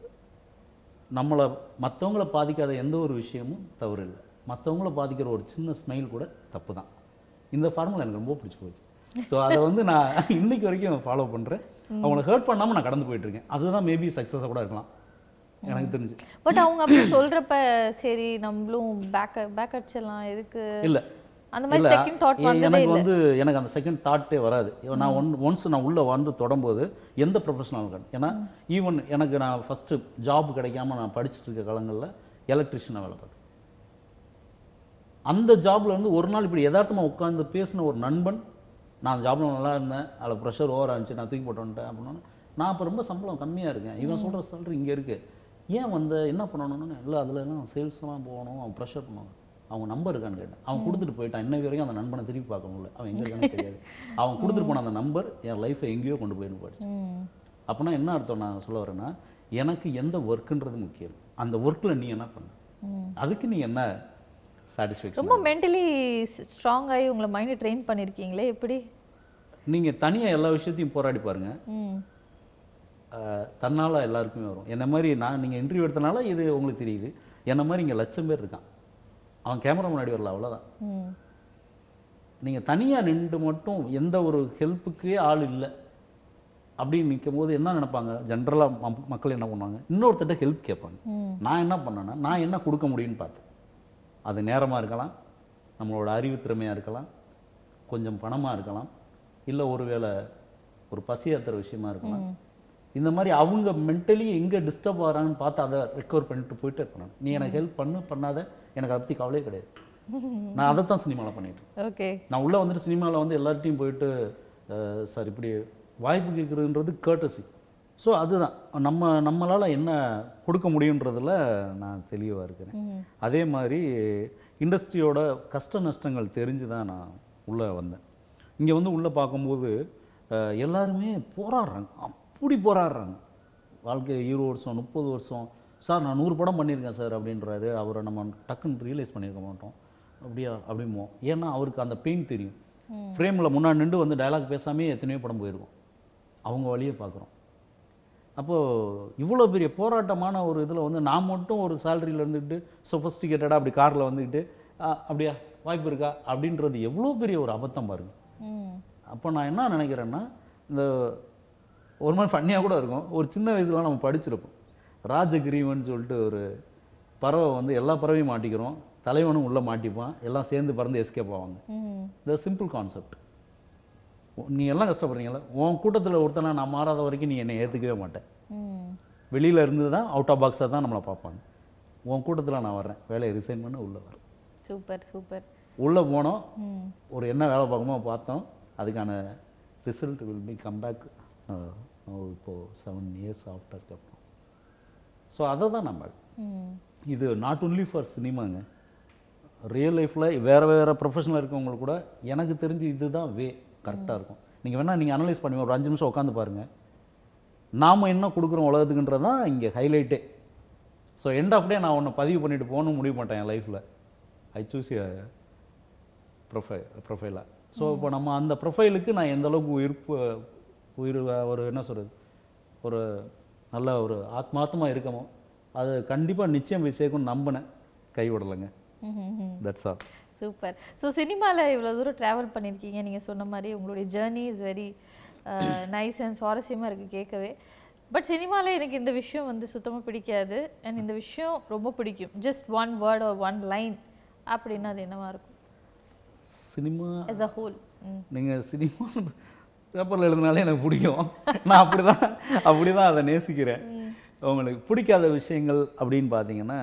நம்மளை மற்றவங்கள பாதிக்காத எந்த ஒரு விஷயமும் தவறு இல்லை மற்றவங்கள பாதிக்கிற ஒரு சின்ன ஸ்மைல் கூட தப்பு தான் இந்த ஃபார்முலா எனக்கு ரொம்ப பிடிச்சி போச்சு. ஸோ அதை வந்து நான் *laughs* இன்னைக்கு வரைக்கும் ஃபாலோ பண்ணுறேன் அவங்கள ஹர்ட் பண்ணாமல் நான் கடந்து போயிட்டுருக்கேன். அதுதான் மேபி சக்ஸஸாக கூட இருக்கலாம். எனக்கு தெரிஞ்சு. பட் அவங்க அப்படி சொல்றப்ப சரி நம்மளும் பேக் பேக் அடிச்சிடலாம் எதுக்கு? இல்லை. அந்த மாதிரி செகண்ட் தாட் எனக்கு வந்து எனக்கு அந்த செகண்ட் தாட்டே வராது. நான் ஒன் ஒன்ஸ் நான் உள்ளே வந்து தொடரும்போது எந்த ப்ரொஃபஷனல் இருக்கேன் ஏன்னா ஈவன் எனக்கு நான் ஃபஸ்ட்டு ஜாப் கிடைக்காம நான் படிச்சுட்டு இருக்க காலங்களில் எலக்ட்ரிஷியனாக வேலை பார்த்தேன். அந்த ஜாப்ல இருந்து ஒரு நாள் இப்படி யதார்த்தமாக உட்காந்து பேசின ஒரு நண்பன் நான் ஜாப்ல நல்லா இருந்தேன். அதில் ப்ரெஷர் ஓவராக இருந்துச்சு நான் தூக்கி போட்டு வந்துட்டேன் அப்படின்னா நான் இப்போ ரொம்ப சம்பளம் கம்மியாக இருக்கேன். இவன் சொல்கிற சேலரி இங்கே இருக்கு. ஏன் வந்த என்ன பண்ணணும்னு இல்லை அதில் எல்லாம் சேல்ஸ்லாம் போகணும். அவன் ப்ரெஷர் பண்ணுவாங்க அவங்க நம்பர் இருக்கான்னு கேட்டேன். அவன் கொடுத்துட்டு போயிட்டான். இன்னைக்கு வரைக்கும் அந்த நண்பனை திருப்பி பார்க்க முடியல. அவன் எங்கே இருக்கான்னு தெரியாது. *laughs* அவன் கொடுத்துட்டு போன அந்த நம்பர் என் லைஃப்பை எங்கேயோ கொண்டு போயிருந்து போயிடுச்சு. அப்படின்னா என்ன அர்த்தம் நான் சொல்ல வரேன்னா எனக்கு எந்த ஒர்க்குன்றது முக்கியம். அந்த ஒர்க்கில் நீ என்ன பண்ண. அதுக்கு நீ என்ன சாட்டிஸ்ஃபேக்ஷன் ரொம்ப மென்டலி ஸ்ட்ராங் ஆகி உங்களை மைண்டை ட்ரெயின் பண்ணியிருக்கீங்களே எப்படி? நீங்கள் தனியாக எல்லா விஷயத்தையும் போராடி பாருங்க. ம். அஹ், தன்னால எல்லாருக்குமே வரும். என்ன மாதிரி நான் நீங்கள் இன்டர்வியூ எடுத்தனால இது உங்களுக்கு தெரியுது. என்ன மாதிரி இங்கே லட்சம் பேர் இருக்கான். அவன் கேமரா முன்னாடி வரல அவ்வளோதான் நீங்கள் தனியாக நின்று மட்டும் எந்த ஒரு ஹெல்ப்புக்கே ஆள் இல்லை. அப்படின்னு நிற்கும் போது என்ன நினைப்பாங்க? ஜென்ரலாக மக்கள் என்ன பண்ணுவாங்க? இன்னொருத்தட்ட ஹெல்ப் கேட்பாங்க. நான் என்ன பண்ணேன்னா நான் என்ன கொடுக்க முடியும்னு பார்த்தேன். அது நேரமாக இருக்கலாம் நம்மளோட அறிவு திறமையாக இருக்கலாம் கொஞ்சம் பணமாக இருக்கலாம் இல்லை ஒருவேளை ஒரு பசி ஏற்றுற விஷயமா இருக்கலாம். இந்த மாதிரி அவங்க மென்டலி எங்கே டிஸ்டர்ப் ஆகிறாங்கன்னு பார்த்து அதை ரெக்கவர் பண்ணிட்டு போயிட்டே இருக்கணும். நீ எனக்கு ஹெல்ப் பண்ணு பண்ணாத எனக்கு அதை பற்றி கவலையே கிடையாது. நான் அதை தான் சினிமாவில் பண்ணிட்டு இருக்கேன். ஓகே. நான் உள்ளே வந்துட்டு சினிமாவில் வந்து எல்லார்ட்டையும் போயிட்டு சார் இப்படி வாய்ப்பு கேட்குறதுன்றது கேர்டசி ஸோ அதுதான். நம்ம நம்மளால் என்ன கொடுக்க முடியுன்றதுல நான் தெளிவாக இருக்கிறேன். அதே மாதிரி இண்டஸ்ட்ரியோட கஷ்ட நஷ்டங்கள் தெரிஞ்சு தான் நான் உள்ளே வந்தேன். இங்கே வந்து உள்ளே பார்க்கும்போது எல்லாருமே போராடுறாங்க. அப்படி போராடுறாங்க. வாழ்க்கை இருபது வருஷம் முப்பது வருஷம். சார் நான் நூறு படம் பண்ணியிருக்கேன் சார் அப்படின்றாரு. அவரை நம்ம டக்குன்னு ரியலைஸ் பண்ணியிருக்க மாட்டோம். அப்படியா அப்படிமோ ஏன்னா அவருக்கு அந்த பெயின் தெரியும். ஃப்ரேமில் முன்னாடி நின்று வந்து டயலாக் பேசாமே எத்தனையோ படம் போயிருக்கும். அவங்க வழியை பார்க்குறோம். அப்போது இவ்வளோ பெரிய போராட்டமான ஒரு இதில் வந்து நான் மட்டும் ஒரு சேலரியில் இருந்துக்கிட்டு சொஃபஸ்டிகேட்டடாக அப்படி காரில் வந்துக்கிட்டு "ஆ, அப்படியா வாய்ப்பு இருக்கா? அப்படின்றது எவ்வளோ பெரிய ஒரு அபத்தம் பாருங்க. அப்போ நான் என்ன நினைக்கிறேன்னா இந்த ஒரு மாதிரி ஃபன்னியாக கூட இருக்கும். ஒரு சின்ன வயசுல நம்ம படிச்சிருப்போம். ராஜகிரீவன் சொல்லிட்டு ஒரு பறவை வந்து எல்லா பறவையும் மாட்டிக்கிறோம். தலைவனும் உள்ளே மாட்டிப்பான். எல்லாம் சேர்ந்து பறந்து எஸ்கேப் ஆவாங்க. இந்த சிம்பிள் கான்செப்ட் நீ எல்லாம் கஷ்டப்படுறீங்களா உன் கூட்டத்தில் ஒருத்தனை நான் மாறாத வரைக்கும் நீ என்னை ஏற்றுக்கவே மாட்டேன். வெளியில் இருந்து தான் அவுட் ஆஃப் பாக்ஸாக தான் நம்மளை பார்ப்பாங்க. உன் கூட்டத்தில் நான் வர்றேன். வேலையை ரிசைன் பண்ண உள்ளே வரேன் சூப்பர் சூப்பர். உள்ளே போனோம். ஒரு என்ன வேலை பார்க்கணுமோ பார்த்தோம். அதுக்கான result will be come back இப்போது செவன் இயர்ஸ் ஆஃப்டர் அப்புறம் ஸோ அதை தான் நம்ம. இது நாட் ஒன்லி ஃபார் சினிமாங்க ரியல் லைஃப்பில் வேறு வேறு ப்ரொஃபஷனில் இருக்கவங்களுக்கு கூட எனக்கு தெரிஞ்சு இதுதான் வே கரெக்டாக இருக்கும். நீங்கள் வேணால் நீங்கள் அனலைஸ் பண்ணுங்க ஒரு அஞ்சு நிமிஷம் உட்காந்து பாருங்கள் நாம் என்ன கொடுக்குறோம் உலகத்துக்குன்றது தான் இங்கே ஹைலைட்டே ஸோ எண்ட் ஆஃப் டே நான் ஒன்று பதிவு பண்ணிட்டு போகணும்னு முடிவு பண்ணிட்டேன் என் லைஃப்பில் ஐ சூஸ் ப்ரொஃபைல் ப்ரொஃபைலாக ஸோ இப்போ நம்ம அந்த ப்ரொஃபைலுக்கு நான் எந்த அளவுக்கு உயிர்ப்பு உயிர் ஒரு என்ன சொல்கிறது ஒரு நல்ல ஒரு ஆத்மார்த்தமாக இருக்கமோ அது கண்டிப்பாக நிச்சயம் போய் சேர்க்கும்னு நம்பினேன். கை விடலைங்க. ம் தட்ஸ் ஆல் சூப்பர். ஸோ சினிமாவில் இவ்வளோ தூரம் ட்ராவல் பண்ணியிருக்கீங்க நீங்கள் சொன்ன மாதிரி உங்களுடைய journey is very nice and சுவாரஸ்யமாக இருக்குது கேட்கவே. பட் சினிமாவில் எனக்கு இந்த விஷயம் வந்து சுத்தமாக பிடிக்காது. அண்ட் இந்த விஷயம் ரொம்ப பிடிக்கும். ஜஸ்ட் ஒன் வேர்ட் ஒரு ஒன் லைன் அப்படின்னா அது என்னவா இருக்கும்? சினிமா as a ஹோல் நீங்கள் சினிமா பேப்பரில் எழுதினாலே எனக்கு பிடிக்கும். நான் அப்படி தான் அப்படி தான் அதை நேசிக்கிறேன். உங்களுக்கு பிடிக்காத விஷயங்கள் அப்படின்னு பார்த்தீங்கன்னா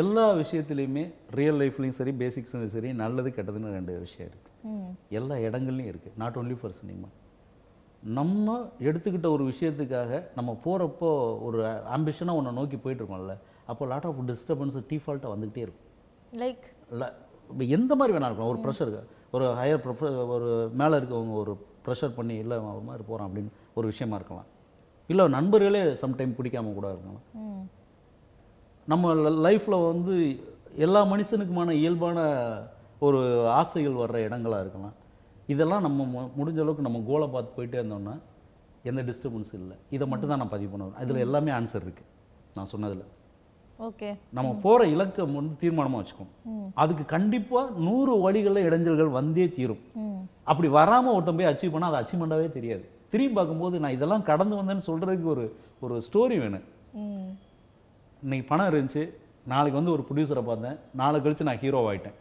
எல்லா விஷயத்துலையுமே ரியல் லைஃப்லேயும் சரி பேசிக்ஸ்லையும் சரி நல்லது கெட்டதுன்னு ரெண்டு விஷயம் இருக்குது எல்லா இடங்கள்லையும் இருக்குது நாட் only ஃபார் சினிமா நம்ம எடுத்துக்கிட்ட ஒரு விஷயத்துக்காக நம்ம போகிறப்போ ஒரு ஆம்பிஷனாக ஒன்றை நோக்கி போயிட்டுருக்கோம்ல அப்போ லாட் ஆஃப் டிஸ்டர்பன்ஸ் டிஃபால்ட்டாக வந்துக்கிட்டே இருக்கும். லைக் எந்த மாதிரி வேணா இருக்கலாம். ஒரு ப்ரெஷருக்கு ஒரு ஹையர் ப்ரொஃப ஒரு மேலே இருக்கவங்க ஒரு ப்ரெஷர் பண்ணி இல்லை ஒரு மாதிரி போகிறான் அப்படின்னு ஒரு விஷயமா இருக்கலாம். இல்லை நண்பர்களே சம்டைம் பிடிக்காம கூட இருக்கலாம். நம்ம லைஃப்பில் வந்து எல்லா மனுஷனுக்குமான இயல்பான ஒரு ஆசைகள் வர்ற இடங்களா இருக்கலாம். இதெல்லாம் நம்ம முடிஞ்ச அளவுக்கு நம்ம கோலை பார்த்து போயிட்டே இருந்தோம்னா எந்த டிஸ்டர்பன்ஸும் இல்லை. இதை மட்டும் தான் நான் பதிவு பண்ணுவேன். இதில் எல்லாமே ஆன்சர் இருக்குது நான் சொன்னதில். ஓகே. நம்ம போகிற இலக்கம் வந்து தீர்மானமாக வச்சுக்கணும் ம். அதுக்கு கண்டிப்பாக நூறு வழிகளில் இடைஞ்சல்கள் வந்தே தீரும். அப்படி வராமல் ஒருத்தன் போய் அச்சீவ் பண்ணால் அது அச்சீவ்மெண்ட்டாகவே தெரியாது. திரும்பி பார்க்கும்போது நான் இதெல்லாம் கடந்து வந்தேன்னு சொல்கிறதுக்கு ஒரு ஒரு ஸ்டோரி வேணும். ம் இன்னைக்கு பணம் இருந்துச்சு. நாளைக்கு வந்து ஒரு ப்ரொடியூசரை பார்த்தேன். நாளை கழிச்சு நான் ஹீரோ ஆயிட்டேன்.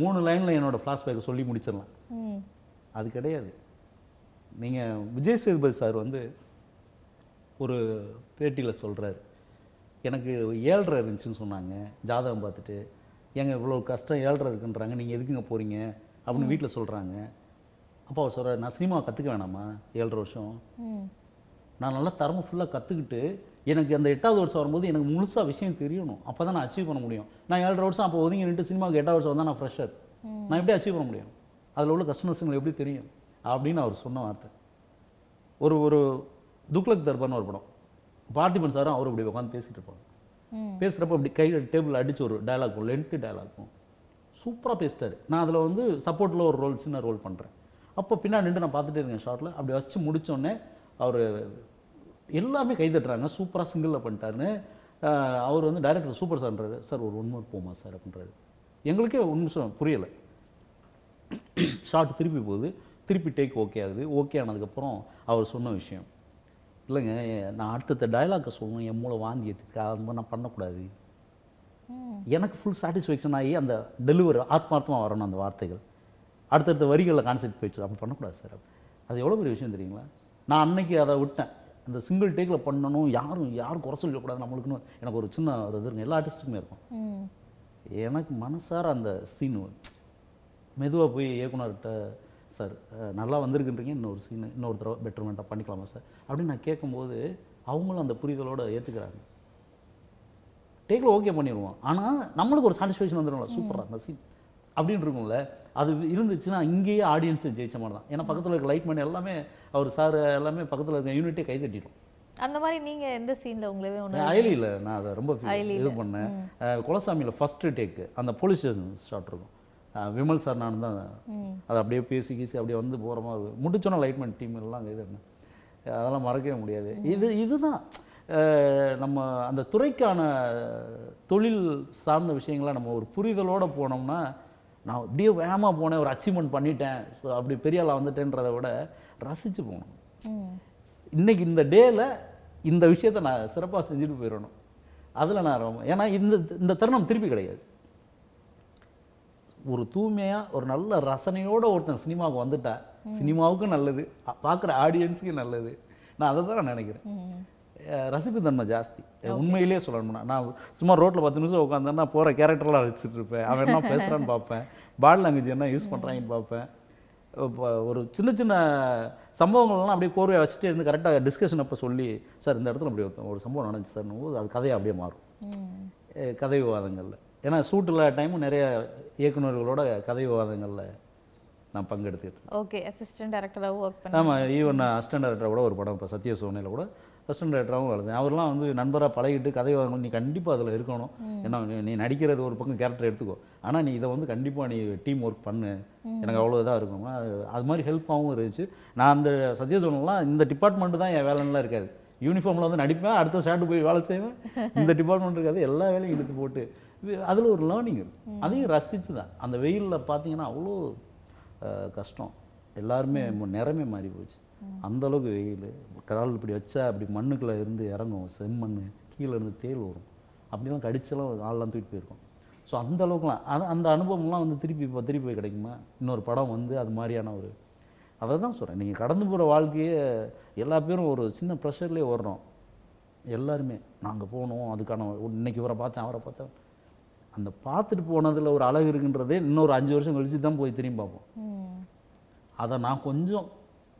மூணு லைனில் என்னோட ஃப்ளாஷ்பேக்கை சொல்லி முடிச்சிடலாம். அது கிடையாது. நீங்கள் விஜய் சேதுபதி சார் வந்து ஒரு பேட்டியில் சொல்கிறாரு எனக்கு ஏழ்ரை இருந்துச்சுன்னு சொன்னாங்க. ஜாதகம் பார்த்துட்டு ஏங்க இவ்வளோ கஷ்டம் ஏழ்ரை இருக்குன்றாங்க. நீங்கள் எதுக்குங்க போகிறீங்க அப்படின்னு வீட்டில் சொல்கிறாங்க அப்போ அவர் சொல்கிறார் நான் சினிமா கற்றுக்க வேணாமா? ஏழரை வருஷம்? நான் நல்லா தரமாக ஃபுல்லாக கற்றுக்கிட்டு எனக்கு அந்த எட்டாவது வருஷம் வரும்போது எனக்கு முழுசாக விஷயம் தெரியணும். அப்போ தான் நான் அச்சீவ் பண்ண முடியும். நான் ஏழரை வருஷம் அப்போ ஒதுங்கி நின்று சினிமாவுக்கு எட்டாவது வருஷம் வந்தால் நான் ஃப்ரெஷர் நான் எப்படி அச்சீவ் பண்ண முடியும்? அதில் உள்ள கஸ்டமர்ஸுங்களுக்கு எப்படி தெரியும்? அப்படின்னு அவர் சொன்ன வார்த்தை. ஒரு ஒரு துக்ளக் தர்பார்னு ஒரு படம். பார்த்திபன் சாரும் அவர் இப்படி உட்காந்து பேசிட்டு இருப்பாங்க. பேசுகிறப்ப அப்படி கை டேபிள் அடிச்சு ஒரு டயலாக் லென்த்து டயலாக் இருக்கும் சூப்பராக பேசிட்டாரு. நான் அதில் வந்து சப்போர்ட்டில் ஒரு ரோல் சின்ன ரோல் பண்ணுறேன் அப்போ பின்னாடி நின்று நான் பார்த்துட்டே இருக்கேன் ஷார்ட்டில் அப்படி வச்சு முடிச்சோடனே அவர் எல்லாமே கை தட்டுறாங்க சூப்பராக சிங்கிளில் பண்ணிட்டாருன்னு அவர் வந்து டைரக்டர் சூப்பர் சார்ன்றாரு சார் ஒரு ஒன் மோர் போமா சார் அப்படின்றாரு. எங்களுக்கே ஒரு நிமிஷம் புரியலை. ஷார்ட் திருப்பி போகுது. திருப்பி டேக் ஓகே ஆகுது. ஓகே ஆனதுக்கப்புறம் அவர் சொன்ன விஷயம். இல்லைங்க நான் அடுத்தடுத்த டயலாக்கை சொல்லணும். என் மூளை வாந்தி எடுத்துக்க அது மாதிரி நான் பண்ணக்கூடாது. எனக்கு ஃபுல் சாட்டிஸ்ஃபேக்ஷன் ஆகி அந்த டெலிவரி ஆத்மார்த்தமாக வரணும் அந்த வார்த்தைகள். அடுத்தடுத்த வரிகளில் கான்செப்ட் போயிடுச்சு. அப்படி பண்ணக்கூடாது சார். அது எவ்வளோ பெரிய விஷயம் தெரியுங்களா? நான் அன்னைக்கு அதை விட்டேன். அந்த சிங்கிள் டேக்கில் பண்ணணும் யாரும் யாரும் குறை சொல்லக்கூடாது நம்மளுக்குன்னு எனக்கு ஒரு சின்ன ஒரு இது. எல்லா ஆர்டிஸ்ட்டுக்குமே இருக்கும். எனக்கு மனசார அந்த சீன் மெதுவாக போய் இயக்குனர்கிட்ட சார் நல்லா வந்திருக்குன்றீங்க. இன்னொரு சீன் இன்னொரு தடவை பெட்டர்மெண்ட்டாக பண்ணிக்கலாமா சார்? அப்படின்னு நான் கேட்கும்போது அவங்களும் அந்த புரிதலோட ஏற்றுக்கிறாங்க டேக்கில் ஓகே பண்ணிடுவோம் ஆனால் நம்மளுக்கு ஒரு சாட்டிஸ்ஃபேக்ஷன் வந்துடும்ல சூப்பராக அந்த சீன் அப்படின்னு இருக்கும்ல. அது இருந்துச்சுன்னா இங்கேயே ஆடியன்ஸை ஜெயிச்ச மாதிரி தான். ஏன்னா பக்கத்தில் இருக்க லைட் மேன் எல்லாமே அவர் சார் எல்லாமே பக்கத்தில் இருக்க யூனிட்டே கை தட்டிடும் அந்த மாதிரி நீங்க எந்த சீன்ல உங்களவே ஒன்று அயலியில் நான் அதை ரொம்ப. இது பண்ணேன். குலசாமியில் ஃபஸ்ட்டு டேக்கு அந்த போலீஸ் ஸ்டேஷன் ஷாட் இருக்கும். விமல் சார் நான் தான். அதை அப்படியே பேசி கீசி அப்படியே வந்து போகிற மாதிரி இருக்கும். முடிச்சோன்னா லைட்மேன் டீம் எல்லாம் அங்கே இது. அதெல்லாம் மறக்கவே முடியாது. இது இதுதான். நம்ம அந்த துறைக்கான தொழில் சார்ந்த விஷயங்களை நம்ம ஒரு புரிதலோடு போனோம்னா நான் அப்படியே வேகமாக போனேன் ஒரு அச்சீவ்மெண்ட் பண்ணிட்டேன். ஸோ அப்படி பெரிய ஆளாக வந்துட்டேன்றதை விட ரசித்து போகணும். ம். இன்னைக்கு இந்த டேல இந்த விஷயத்தை நான் சிறப்பாக செஞ்சுட்டு போயிடணும். அதில் நான் ரொம்ப ஏன்னா இந்த இந்த தருணம் திருப்பி கிடையாது. ஒரு தூய்மையாக ஒரு நல்ல ரசனையோட ஒருத்தன் சினிமாவுக்கு வந்துட்டா சினிமாவுக்கும் நல்லது பார்க்குற ஆடியன்ஸுக்கும் நல்லது. நான் அதை தான் நான் நினைக்கிறேன். ரசிப்பு தன்மை ஜாஸ்தி. உண்மையிலேயே சொல்லணும்னா நான் சும்மா ரோட்டில் பத்து நிமிஷம் உட்காந்தேன்னா போகிற கேரக்டர்லாம் ரசிச்சுட்டு இருப்பேன். அவன் என்ன பேசுகிறான்னு பார்ப்பேன். பாடி லாங்குவேஜ் என்ன யூஸ் பண்ணுறாங்கன்னு பார்ப்பேன். இப்போ ஒரு சின்ன சின்ன சம்பவங்கள்லாம் அப்படியே கோர்வையாக வச்சுட்டு இருந்து கரெக்டாக டிஸ்கஷன் அப்போ சொல்லி சார் இந்த இடத்துல அப்படி ஒரு சம்பவம் நடந்துச்சு சார் அது கதையாக அப்படியே மாறும். கதை விவாதங்களில். ஏன்னா ஷூட்டில் டைமும் நிறைய இயக்குனர்களோட கதை விவாதங்களில் நான் பங்கெடுத்துக்கிட்டு. ஓகே அசிஸ்டன்ட் டைரக்டராகவும் ஒர்க் பண்ணி ஆமாம் ஈவன் அசிஸ்டன்ட் டேரக்டராக கூட ஒரு படம் இப்போ சத்ய சோனையில் கூட அசிஸ்டன்ட் டேரக்டராகவும் வேலை செஞ்சேன் அவர்லாம் வந்து நண்பராக பழகிட்டு கதை வாங்கணும். நீ கண்டிப்பாக அதில் இருக்கணும். ஏன்னா நீ- நடிக்கிறது ஒரு பக்கம் கேரக்டர் எடுத்துக்கோ. ஆனால் நீ இதை வந்து கண்டிப்பாக நீ டீம் ஒர்க் பண்ணு. எனக்கு அவ்வளோ இதாக இருக்கும். அது அது மாதிரி ஹெல்ப்பாகவும் இருந்துச்சு. நான் அந்த சத்ய சோனெலாம் இந்த டிபார்ட்மெண்ட் தான் என் வேலைலாம் இருக்காது. யூனிஃபார்மில் வந்து நடிப்பேன் அடுத்த ஷார்ட்டு போய் வேலை செய்வேன். இந்த டிபார்ட்மெண்ட் இருக்காது. எல்லா வேலையும் இழுத்து போட்டு. அதில் ஒரு லேர்னிங் இருக்கு. அதையும் ரசிச்சு தான். அந்த வெயிலில் பார்த்தீங்கன்னா அவ்வளோ கஷ்டம். எல்லாருமே நிறமே மாறி போச்சு. அந்த அளவுக்கு வெயில். கால் இப்படி வச்சா அப்படி மண்ணுக்குள்ளே இருந்து இறங்கும் செம்மண் கீழே இருந்து தேள் வரும். அப்படிலாம் கடிச்செல்லாம் ஆள்லாம் தூக்கிட்டு போயிருக்கோம். ஸோ அந்த அளவுக்குலாம். அது அந்த அனுபவம்லாம் வந்து திருப்பி இப்போ திருப்பி கிடைக்குமா? இன்னொரு படம் வந்து அது மாதிரியான ஒரு அதை தான் சொல்கிறேன் நீங்கள் கடந்து போகிற வாழ்க்கையே எல்லா பேரும் ஒரு சின்ன ப்ரெஷர்லேயே ஓடுறோம். எல்லாருமே. நாங்கள் போகணும் அதுக்கான இன்னைக்கு இவரை பார்த்தேன் அவரை பார்த்தேன். அந்த பார்த்துட்டு போனதில் ஒரு அழகு இருக்குன்றதே இன்னொரு அஞ்சு வருஷம் கழிச்சு தான் போய் திரும்பி பார்ப்போம். அதை நான் கொஞ்சம்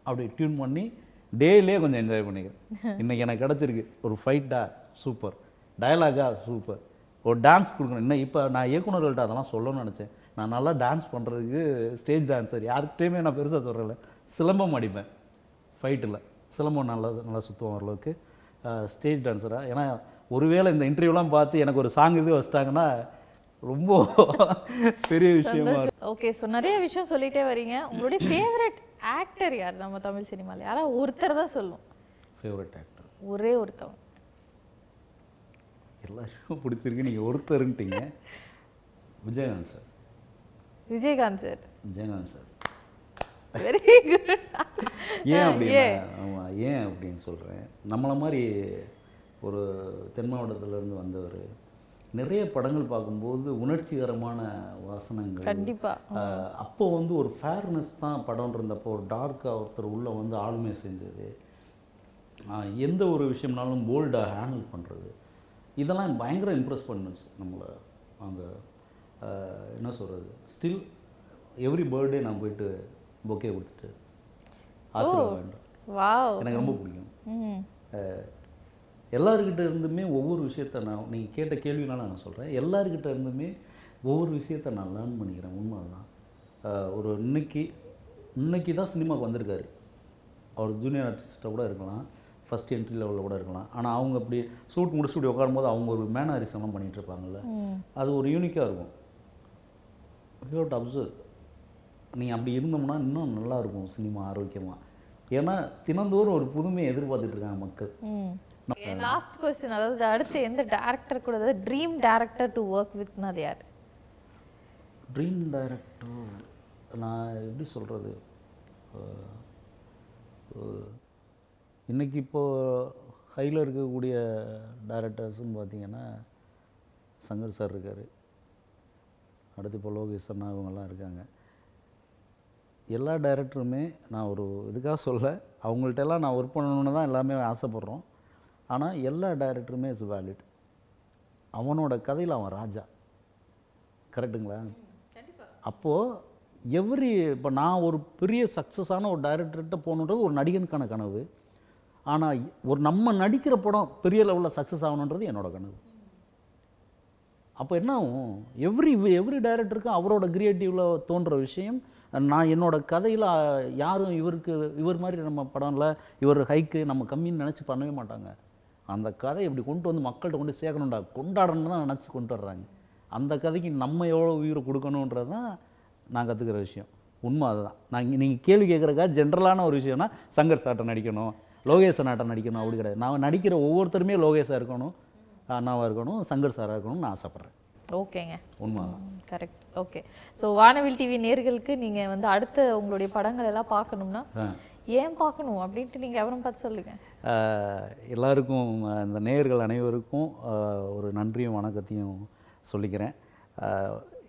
அப்படி டியூன் பண்ணி டேலே கொஞ்சம் என்ஜாய் பண்ணிக்கிறேன். *laughs* இன்னைக்கு எனக்கு கிடச்சிருக்கு ஒரு ஃபைட்டா சூப்பர் டயலாகா சூப்பர் ஒரு டான்ஸ் கொடுக்கணும். இன்னும் இப்போ நான் இயக்குனர்கள்ட்ட அதெல்லாம் சொல்லணும்னு நினச்சேன். நான் நல்லா டான்ஸ் பண்ணுறதுக்கு ஸ்டேஜ் டான்ஸர் யார்கிட்டையுமே நான் பெருசாக சொல்கிறல சிலம்பம் அடிப்பேன் ஃபைட்டில் சிலம்பம் நல்லா நல்லா சுற்றுவோம் ஓரளவுக்கு. ஸ்டேஜ் டான்ஸராக ஏன்னா ஒருவேளை இந்த இன்டர்வியூலாம் பார்த்து எனக்கு ஒரு சாங் இது வச்சிட்டாங்கன்னா ரொம்ப *laughs* பெரிய விஷயமா. ஓகே ஸோ நிறைய விஷயம் சொல்லிட்டே வரீங்க. உங்களுடைய ஃபேவரட் ஆக்டர் யார்? நம்ம தமிழ் சினிமாவில் யாராவது ஒருத்தர் தான் சொல்லும் ஃபேவரட் ஆக்டர் ஒரே ஒருத்தவங்க எல்லாருக்கும் பிடிச்சிருக்கு. நீங்கள் ஒருத்தருன்ட்டீங்க. Vijayakanth sir. Vijayakanth sir. Vijayakanth sir. Very good ஏன் அப்படின்னா ஆமாம் ஏன் அப்படின்னு சொல்கிறேன் நம்மளை மாதிரி ஒரு தென் மாவட்டத்திலேருந்து வந்தவர் நிறைய படங்கள் பார்க்கும்போது உணர்ச்சிகரமான வாசனங்கள். கண்டிப்பா. ஆஹ் அப்போ வந்து ஒரு ஃபேர்னஸ் தான் படம் இருந்தப்போ ஒரு டார்க்காக ஒருத்தர் உள்ளே வந்து ஆளுமை செஞ்சது. எந்த ஒரு விஷயம்னாலும் போல்டாக ஹேண்டில் பண்ணுறது இதெல்லாம் பயங்கர இம்ப்ரெஸ் பண்ணுச்சு நம்மளை. அங்கே என்ன சொல்கிறது ஸ்டில் எவ்ரி பர்த்டே நான் போயிட்டு பொக்கே கொடுத்துட்டு ஆசீர்வாதம் எனக்கு ரொம்ப பிடிக்கும். எல்லாருக்கிட்ட இருந்துமே ஒவ்வொரு விஷயத்த நான் நீங்கள் கேட்ட கேள்வினால நான் சொல்கிறேன் எல்லாருக்கிட்ட இருந்துமே ஒவ்வொரு விஷயத்த நான் லேர்ன் பண்ணிக்கிறேன் உண்மை தான் ஒரு இன்னைக்கு இன்னைக்கு தான் சினிமாவுக்கு வந்திருக்காரு. அவர் ஜூனியர் ஆர்டிஸ்ட்டாக கூட இருக்கலாம் ஃபஸ்ட் என்ட்ரி லெவலில் கூட இருக்கலாம். ஆனால் அவங்க அப்படி சூட் முடிச்சுட்டு இப்படி உட்காரும்போது அவங்க ஒரு மேனரிசம்லாம் பண்ணிட்டு இருப்பாங்கல்ல. அது ஒரு யூனிக்காக இருக்கும். யூ டு அப்சர்வ் நீங்கள் அப்படி இருந்தோம்னா இன்னும் நல்லா இருக்கும் சினிமா ஆரோக்கியமாக ஏன்னா தினந்தோறும் ஒரு புதுமையை எதிர்பார்த்துட்டு இருக்காங்க மக்கள். லாஸ்ட் கொஸ்டின் அதாவது அடுத்து எந்த டேரக்டர் கூட அதாவது ட்ரீம் டேரக்டர் டு ஒர்க் வித்னா அது யார்? ட்ரீம் டைரக்டர் நான் எப்படி சொல்கிறது இன்னைக்கு இப்போ ஹையில் இருக்கக்கூடிய டைரக்டர்ஸ்னு பார்த்தீங்கன்னா சங்கர் சார் இருக்கார். அடுத்து இப்போ லோகேஷ் அண்ணா இவங்கெல்லாம் இருக்காங்க. எல்லா டைரக்டருமே நான் ஒரு இதுக்காக சொல்ல அவங்கள்ட்ட எல்லாம் நான் ஒர்க் பண்ணணுன்னு தான் எல்லாமே ஆசைப்பட்றோம். ஆனால் எல்லா டைரக்டருமே இஸ் வேலிட் அவனோட கதையில் அவன் ராஜா. கரெக்டுங்களா அப்போது எவ்ரி இப்போ நான் ஒரு பெரிய சக்ஸஸான ஒரு டைரக்டர்கிட்ட போகணுன்றது ஒரு நடிகனுக்கான கனவு. ஆனால் ஒரு நம்ம நடிக்கிற படம் பெரிய லெவலில் சக்ஸஸ் ஆகணுன்றது என்னோட கனவு. அப்போ என்ன ஆகும்? எவ்ரி எவ்ரி டைரக்டருக்கும் அவரோட கிரியேட்டிவில் தோன்ற விஷயம் நான் என்னோட கதையில் யாரும் இவருக்கு இவர் மாதிரி நம்ம படம்ல இவர் ஹைக்கு நம்ம கம்மின்னு நினச்சி பண்ணவே மாட்டாங்க. அந்த கதை இப்படி கொண்டு வந்து மக்கள்கிட்ட கொண்டு சேர்க்கணும்டா. கொண்டாடணும்னு தான் நினச்சி கொண்டு வர்றாங்க. அந்த கதைக்கு நம்ம எவ்வளோ உயிரை கொடுக்கணுன்றது தான் நான் கற்றுக்கிற விஷயம். உண்மை அதுதான். நான் நீங்கள் கேள்வி கேட்குறக்கா ஜென்ரலான ஒரு விஷயம்னா சங்கர் சாட்டை நடிக்கணும் லோகேஷ் நாட்டை நடிக்கணும் அப்படி கிடையாது. நான் நடிக்கிற ஒவ்வொருத்தருமே லோகேஷாக இருக்கணும் அண்ணாவாக இருக்கணும் சங்கர் சாராக இருக்கணும்னு நான் ஆசைப்பட்றேன். ஓகேங்க. உண்மை தான் correct okay. So Vanavil TV நேர்களுக்கு நீங்க வந்து அடுத்த உங்களுடைய படங்கள் எல்லாம் பார்க்கணும்னா ஏன் பார்க்கணும் அப்படின்ட்டு நீங்க எவரும் பார்த்து சொல்லுங்க. ஆஹ் எல்லாருக்கும் இந்த நேயர்கள் அனைவருக்கும் ஒரு நன்றியும் வணக்கத்தையும் சொல்லிக்கிறேன்.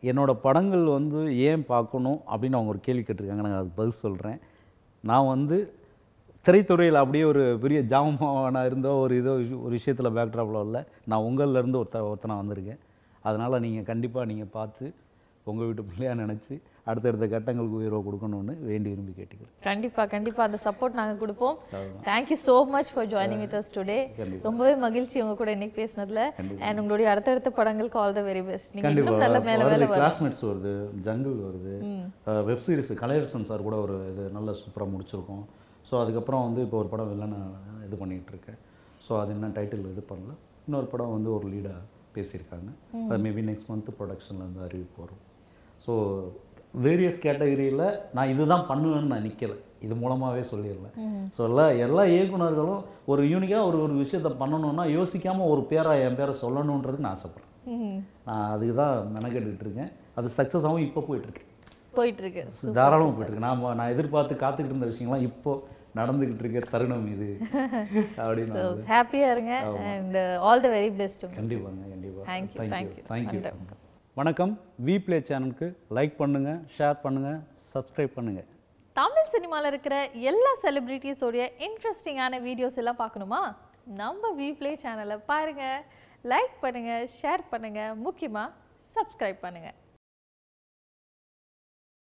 என்னோட படங்கள் வந்து ஏன் பார்க்கணும் அப்படின்னு அவங்க ஒரு கேள்வி கேட்டிருக்காங்க. நான் அதுக்கு பதில் சொல்கிறேன் நான் வந்து திரைத்துறையில் அப்படியே ஒரு பெரிய ஜாமனாக இருந்தோ ஒரு இதோ ஒரு விஷயத்தில் பேக்ட்ராப்பில் இல்லை. நான் உங்கள்லேருந்து ஒருத்த ஒருத்தனா வந்திருக்கேன். அதனால் நீங்கள் கண்டிப்பாக நீங்கள் பார்த்து உங்கள் வீட்டு பிள்ளையாக நினச்சி அடுத்தடுத்த கட்டங்களுக்கு உயர்வை கொடுக்கணும்னு வேண்டி விரும்பி கேட்டுக்கிறேன். கண்டிப்பா கண்டிப்பா. அந்த சப்போர்ட் நாங்க கொடுப்போம். Thank you so much for joining with us today. ரொம்பவே மகிழ்ச்சி உங்க கூட இன்னைக்கு பேசினதுல. அண்ட் உங்களுடைய அடுத்தடுத்த படங்களுக்கு ஆல் த வெரி பெஸ்ட் நீங்க கண்டிப்பா. இன்னும் நல்ல மேல மேல கிளாஸ்மேட்ஸ் வருது ஜங்கிள் வருது. வெப் சீரிஸ் கலையரசன் சார் கூட ஒரு இது நல்ல சூப்பராக முடிச்சிருக்கோம். ஸோ அதுக்கப்புறம் வந்து இப்போ ஒரு படம் வில்லனை இது பண்ணிகிட்டு இருக்கேன். ஸோ அது என்ன டைட்டில் இது பண்ணல. இன்னொரு படம் வந்து ஒரு லீடாக பேசியிருக்காங்க. அது மேபி நெக்ஸ்ட் மந்த் ப்ரொடக்ஷனில் வந்து அறிவிப்பு வரும். ஸோ வேரியஸ் கேட்டகரியில் நான் இதுதான் பண்ணுவேன்னு நான் நிற்கலை இது மூலமாகவே சொல்லிடல ஸோ எல்லா எல்லா இயக்குனர்களும் ஒரு யூனிக்காக ஒரு ஒரு விஷயத்தை பண்ணணும்னா யோசிக்காமல் ஒரு பேரா என் பேரை சொல்லணுன்றது நான் ஆசைப்பட்றேன். நான் அதுக்கு தான் மெனக்கெட்டுட்டு இருக்கேன். அது சக்ஸஸ் ஆகும் இப்போ போயிட்டுருக்கு. போயிட்டு இருக்கு தாராளமாக போயிட்டுருக்கு. நான் நான் எதிர்பார்த்து காத்துக்கிட்டு இருந்த விஷயங்கள்லாம் இப்போ நடந்துக்கிட்டு இருக்க தருணம் இது. *laughs* அப்படின்னு ஸோ வந்து ஹாப்பியா இருங்க and all the very best கண்டிப்பாங்க கண்டிப்பாக Thank you, thank you. Thank you வணக்கம். வணக்கம். வி பிளே சேனலுக்கு லைக் பண்ணுங்கள் ஷேர் பண்ணுங்கள் சப்ஸ்கிரைப் பண்ணுங்கள் தமிழ் சினிமாவில் இருக்கிற எல்லா செலிப்ரிட்டிஸோடைய இன்ட்ரெஸ்டிங்கான வீடியோஸ் எல்லாம் பார்க்கணுமா? நம்ம வி பிளே சேனலை பாருங்கள் லைக் பண்ணுங்கள் ஷேர் பண்ணுங்கள் முக்கியமாக சப்ஸ்கிரைப் பண்ணுங்கள்